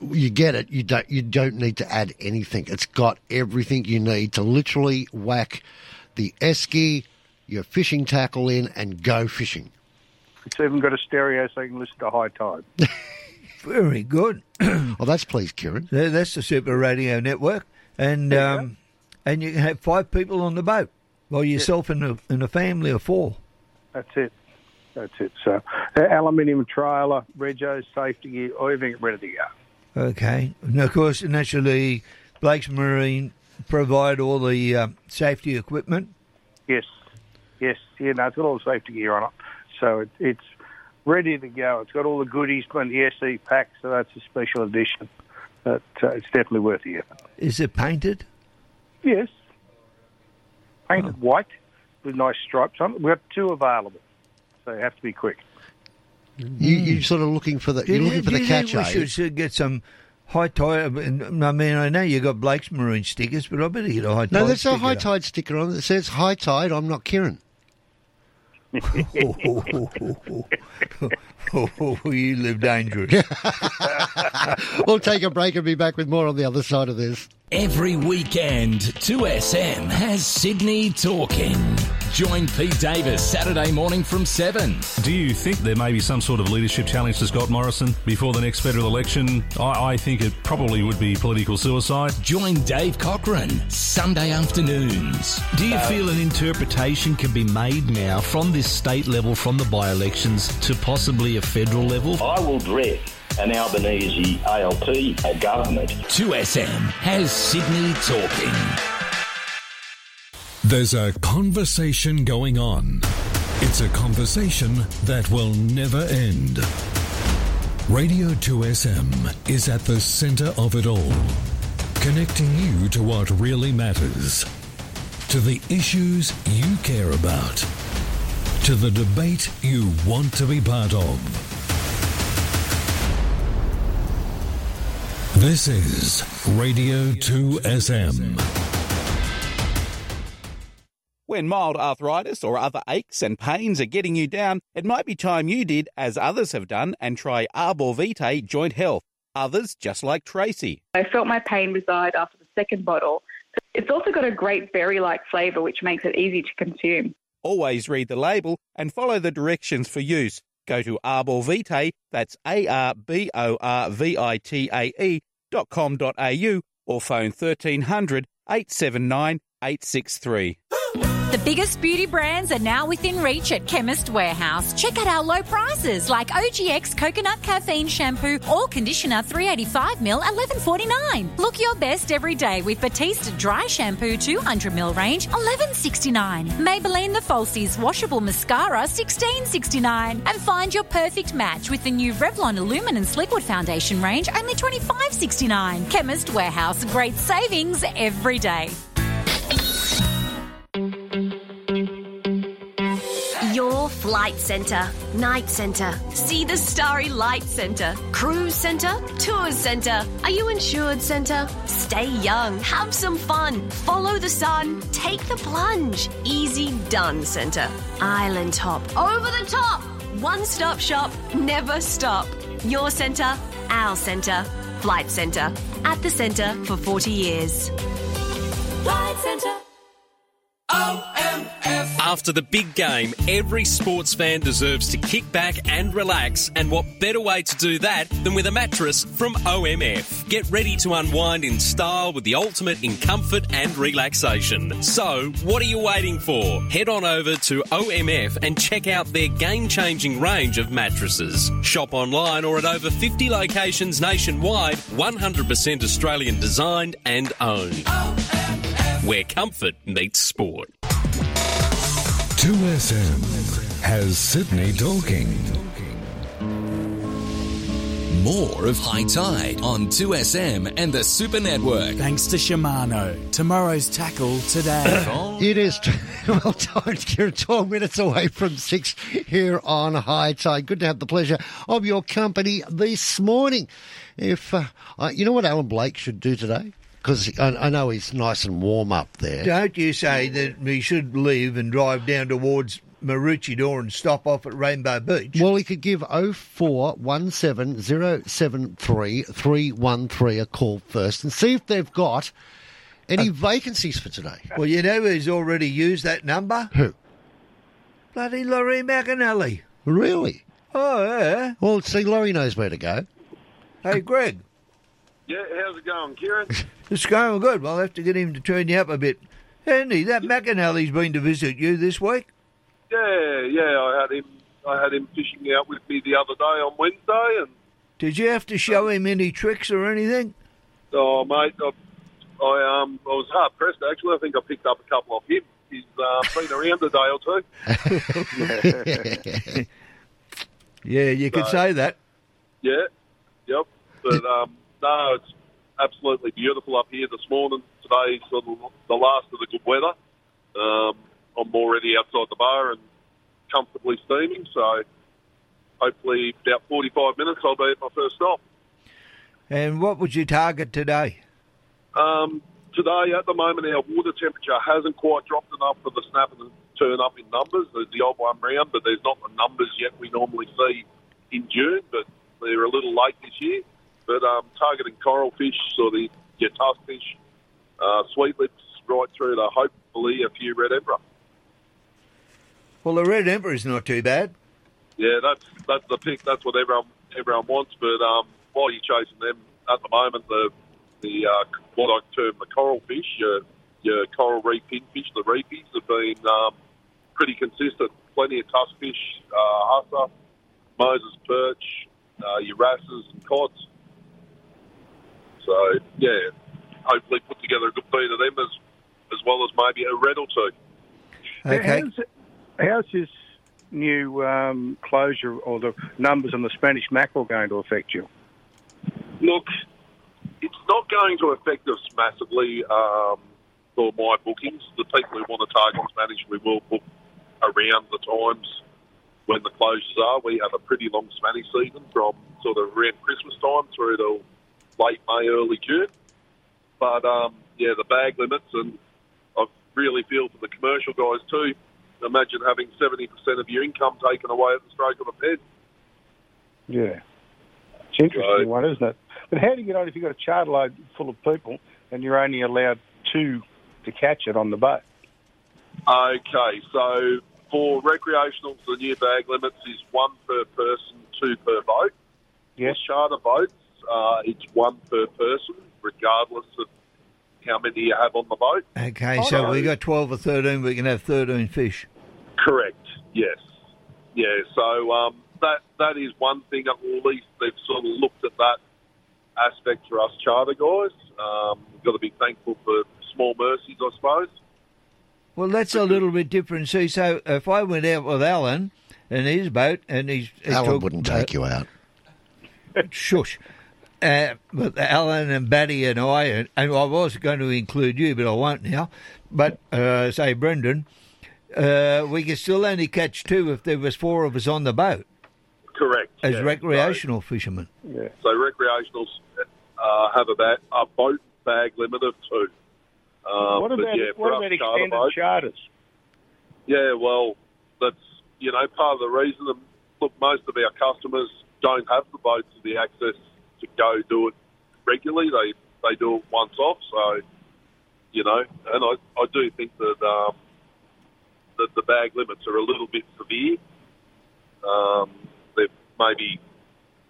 you get it. You don't. You don't need to add anything. It's got everything you need to literally whack the esky, your fishing tackle in, and go fishing. It's even got a stereo so you can listen to high tide. (laughs) Very good. well, (clears throat) that's pleased, Kieran. That's the Super Radio Network, and um, and you can have five people on the boat, well yourself and a and a family of four. That's it. That's it. So, uh, aluminium trailer, regos, safety gear, everything ready to go. Okay, and of course, naturally, Blake's Marine provide all the uh, safety equipment. Yes, yes, yeah. No, it's got all the safety gear on it, so it, it's ready to go. It's got all the goodies and the SE pack, so that's a special edition. But uh, it's definitely worth the effort. Is it painted? Yes, painted white with nice stripes on it. We've got two available, so you have to be quick. You you sort of looking for the Do you're you- looking for the catch, think eh? we should, should get some high tide. I mean, I know you got Blake's Marine stickers, but I better get a high tide. No, there's a sticker. high tide sticker on it that says high tide. I'm not Kieran. Oh, (laughs) you live dangerous. (laughs) we'll take a break and be back with more on the other side of this. Every weekend, 2SM has Sydney talking. Join Pete Davis Saturday morning from 7. Do you think there may be some sort of leadership challenge to Scott Morrison before the next federal election? I, I think it probably would be political suicide. Join Dave Cochran Sunday afternoons. Do you feel an interpretation can be made now from this state level, from the by elections, to possibly a federal level? I will dread an Albanese ALP government. 2SM has Sydney talking. There's a conversation going on. It's a conversation that will never end. Radio 2SM is at the center of it all, connecting you to what really matters, to the issues you care about, to the debate you want to be part of. This is Radio 2SM. When mild arthritis or other aches and pains are getting you down, it might be time you did as others have done and try Arbor Vitae Joint Health. Others just like Tracy. I felt my pain reside after the second bottle. It's also got a great berry-like flavour which makes it easy to consume. Always read the label and follow the directions for use. Go to Arbor Vitae, that's A-R-B-O-R-V-I-T-A-E dot com dot au or phone 1300 879 863. The biggest beauty brands are now within reach at Chemist Warehouse. Check out our low prices like OGX Coconut Caffeine Shampoo or Conditioner 385ml 11.49. Look your best every day with Batiste Dry Shampoo 200ml range 11.69. Maybelline The Falsies Washable Mascara 16.69. And find your perfect match with the new Revlon Illuminance Liquid Foundation range only 25.69. Chemist Warehouse, great savings every day. Your Flight Centre, Night Centre, See the Starry Light Centre, Cruise Centre, Tours Centre. Are you insured Centre? Stay young, have some fun, follow the sun, take the plunge. Easy done Centre. Island Top, over the top. One stop shop, never stop. Your centre, our centre. Flight Centre, at the centre for 40 years. Flight Centre. After the big game, every sports fan deserves to kick back and relax, and what better way to do that than with a mattress from OMF? Get ready to unwind in style with the ultimate in comfort and relaxation. So, what are you waiting for? Head on over to OMF and check out their game changing range of mattresses. Shop online or at over 50 locations nationwide, 100% Australian designed and owned. Where comfort meets sport. 2SM has Sydney talking. More of High Tide on 2SM and the Super Network. Thanks to Shimano. Tomorrow's tackle today. (coughs) It is, (laughs) well, don't, you're 12 minutes away from 6 here on High Tide. Good to have the pleasure of your company this morning. If, uh, uh, you know what Alan Blake should do today? Because I, I know he's nice and warm up there. Don't you say that we should leave and drive down towards Maroochydore and stop off at Rainbow Beach? Well, he could give 0417073313 a call first and see if they've got any uh, vacancies for today. Well, you know who's already used that number? Who? Bloody Laurie McAnally. Really? Oh, yeah. Well, see, Laurie knows where to go. Hey, Greg. Yeah, how's it going, Kieran? (laughs) It's going good. Well, I'll have to get him to turn you up a bit. Andy, that McAnally's been to visit you this week. Yeah, yeah, I had him. I had him fishing out with me the other day on Wednesday, and Did you have to show him any tricks or anything? oh, mate, I, I um, I was hard pressed actually. I think I picked up a couple off him. He's uh, been around a day or two. (laughs) Yeah, you could say that. Yeah, yep. But um, no, it's absolutely beautiful up here this morning. Today's sort of the last of the good weather. Um, I'm already outside the bar and comfortably steaming, so hopefully about 45 minutes I'll be at my first stop. And what would you target today? Um, today, at the moment, our water temperature hasn't quite dropped enough for the snap and the turn up in numbers. There's the odd one round, but there's not the numbers yet we normally see in June. But they're a little late this year. But um, targeting coral fish, or the your tusk fish, uh, sweet lips, right through to hopefully a few red emperor. Well, the red emperor is not too bad. Yeah, that's that's the pick. That's what everyone everyone wants. But um, while you're chasing them at the moment, the the uh, what I term the coral fish, your your coral reef pinfish, the reefies have been um, pretty consistent. Plenty of tusk fish, uh, hussar, Moses perch, uh, your wrasses and cods. So yeah, hopefully put together a good feed of them as as well as maybe a red or two. How's, how's this new um, closure or the numbers on the Spanish mackerel going to affect you? Look, it's not going to affect us massively um, for my bookings. The people who want to target Spanish, we will book around the times when the closures are. We have a pretty long Spanish season from sort of around Christmas time through to late May, early June. But um, yeah, the bag limits, and I really feel for the commercial guys too. Imagine having 70% of your income taken away at the stroke of a pen. Yeah. It's an interesting one, isn't it? But how do you get on if you've got a charter load full of people and you're only allowed two to catch it on the boat? Okay, so for recreationals, the new bag limits is one per person, two per boat. Yes. For charter boats, uh, it's one per person, regardless of how many you have on the boat. Okay, so we got 12 or 13, we can have 13 fish. Correct. Yes. Yeah. So um, that that is one thing. At least they've sort of looked at that aspect for us charter guys. Um, we've got to be thankful for small mercies, I suppose. Well, that's a little bit different. See, so if I went out with Alan in his boat and he's. he Alan took- wouldn't take you out. Shush. Uh, but Alan and Batty and I, and, and I was going to include you, but I won't now. But uh, say Brendan, uh, we could still only catch two if there was four of us on the boat Correct. as yeah. recreational fishermen. Yeah. So recreationals uh, have about a boat bag limit of two. Um, what about, yeah, what about us charter extended boats, charters? Yeah, well, that's you know part of the reason. And look, most of our customers don't have the boats or the access to go do it regularly. They they do it once off. So you know, and I I do think that um, that the bag limits are a little bit severe. Um, they've maybe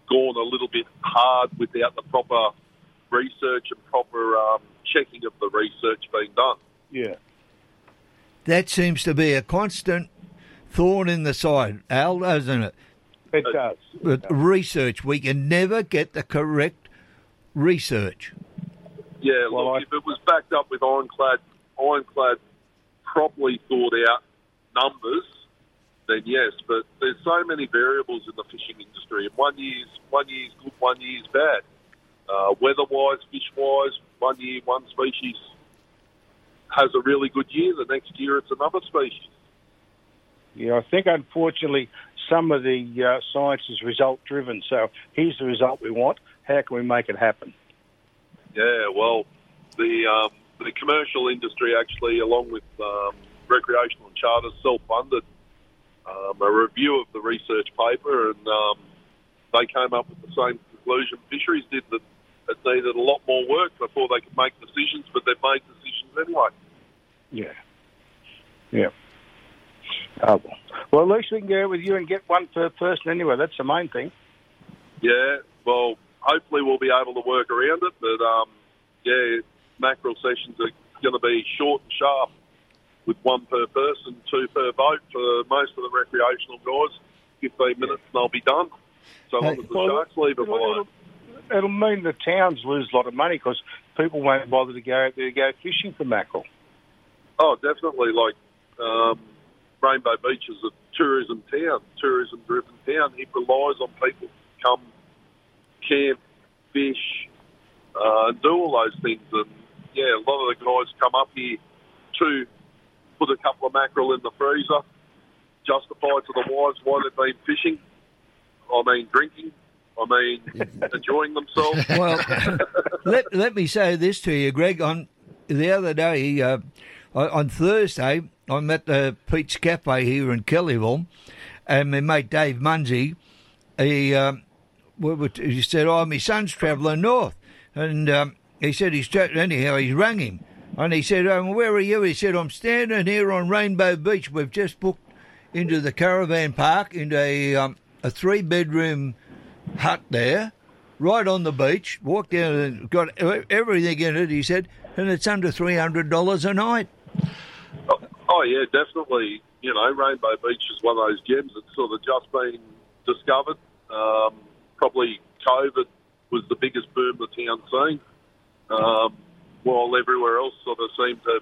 gone a little bit hard without the proper research and proper um, checking of the research being done. Yeah. That seems to be a constant thorn in the side, Al, doesn't it? It does. But research, we can never get the correct research. Yeah, look, if it was backed up with ironclad, ironclad, properly thought out numbers, then yes. But there's so many variables in the fishing industry, and one year's one year's good, one year's bad. Uh, weather-wise, fish-wise, one year one species has a really good year. The next year it's another species. Yeah, I think unfortunately some of the uh, science is result driven. So here's the result we want. How can we make it happen? Yeah, well, the um, the commercial industry actually, along with um, recreational and charters, self-funded um, a review of the research paper, and um, they came up with the same conclusion fisheries did that it needed a lot more work before they could make decisions, but they've made decisions anyway. Yeah. Yeah. Oh, well. at least we can go with you and get one per person anyway. That's the main thing. Yeah, well, hopefully we'll be able to work around it, but um, yeah, mackerel sessions are going to be short and sharp with one per person, two per boat for most of the recreational guys. 15 minutes and they'll be done. So long as the Well, sharks leave it it'll-. It'll mean the towns lose a lot of money because people won't bother to go out there to go fishing for mackerel. Oh, definitely. Like um, Rainbow Beach is a tourism town, tourism-driven town. It relies on people to come camp, fish, uh, and do all those things. And yeah, a lot of the guys come up here to put a couple of mackerel in the freezer, justify to the wives why they've been fishing. I mean, drinking. I mean, (laughs) enjoying themselves. Well, (laughs) let, let me say this to you, Greg. On the other day, uh, I, on Thursday, I'm at the Pete's Cafe here in Kellyville, and my mate Dave Munsey, he, um, he said, "Oh, my son's travelling north," and um, he said he's tra- anyhow he's rang him, and he said, um, "Where are you?" He said, "I'm standing here on Rainbow Beach. We've just booked into the caravan park into a um, a three bedroom hut there." Right on the beach, walked down and got everything in it. He said, and it's under three hundred dollars a night. Oh yeah, definitely. You know, Rainbow Beach is one of those gems that's sort of just been discovered. Um, probably COVID was the biggest boom the town's seen, um, while everywhere else sort of seemed to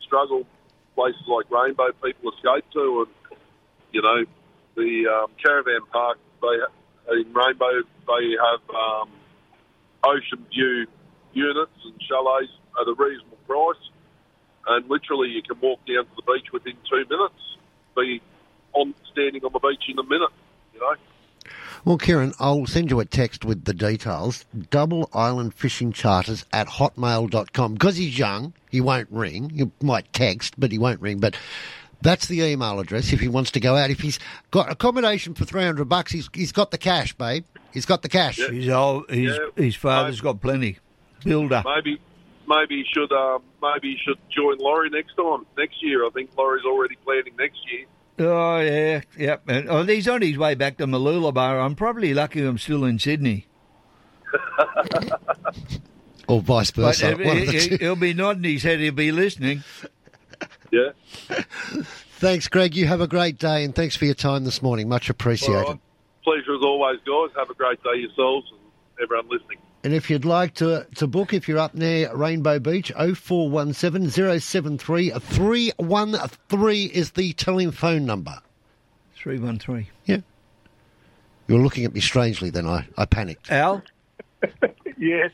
struggle. Places like Rainbow, people escape to, and you know, the um, caravan park they in Rainbow they have um, ocean view units and chalets at a reasonable price and literally you can walk down to the beach within two minutes, be on standing on the beach in a minute. You know, Well, Kieran, I'll send you a text with the details. Double Island Fishing Charters at hotmail.com. Because he's young, he won't ring. He might text, but he won't ring. But that's the email address if he wants to go out. If he's got accommodation for 300 bucks, he's, he's got the cash, babe. He's got the cash. His old, his, Yeah. his father's got plenty. Builder. maybe maybe you should um, maybe you should join Laurie next time next year. I think Laurie's already planning next year. Oh yeah, yep. And, oh, he's on his way back to Mooloolaba. I'm probably lucky I'm still in Sydney. (laughs) Or vice versa. he, One of the he, two. he'll be nodding his head. He'll be listening. (laughs) Yeah. Thanks, Greg. You have a great day, and thanks for your time this morning. Much appreciated. All right. Pleasure as always, guys. Have a great day yourselves and everyone listening. And if you'd like to, to book, if you're up near Rainbow Beach, 0417 073 313 is the telephone number. Three one three. Yeah. You were looking at me strangely then. I, I panicked. Al? (laughs) yes.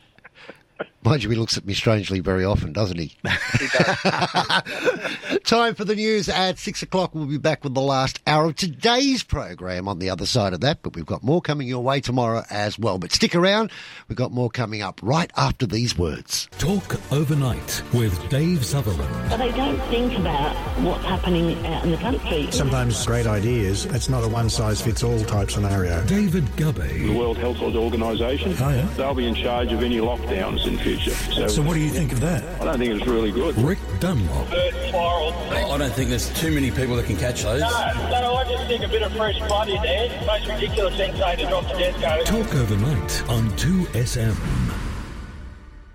Mind you, he looks at me strangely very often, doesn't he? (laughs) Time for the news at six o'clock. We'll be back with the last hour of today's program on the other side of that, but we've got more coming your way tomorrow as well. But stick around, we've got more coming up right after these words. Talk overnight with Dave Sutherland. But they don't think about what's happening out in the country. Sometimes great ideas, it's not a one size fits all type scenario. David Gubby. the World Health Organisation. Oh, yeah? They'll be in charge of any lockdowns in future. So, So what do you think of that? I don't think it's really good. Rick Dunlop. I don't think there's too many people that can catch those. No, no, I just think a bit of fresh blood in there. Most ridiculous thing saying to drop the death code. Talk overnight on 2SM.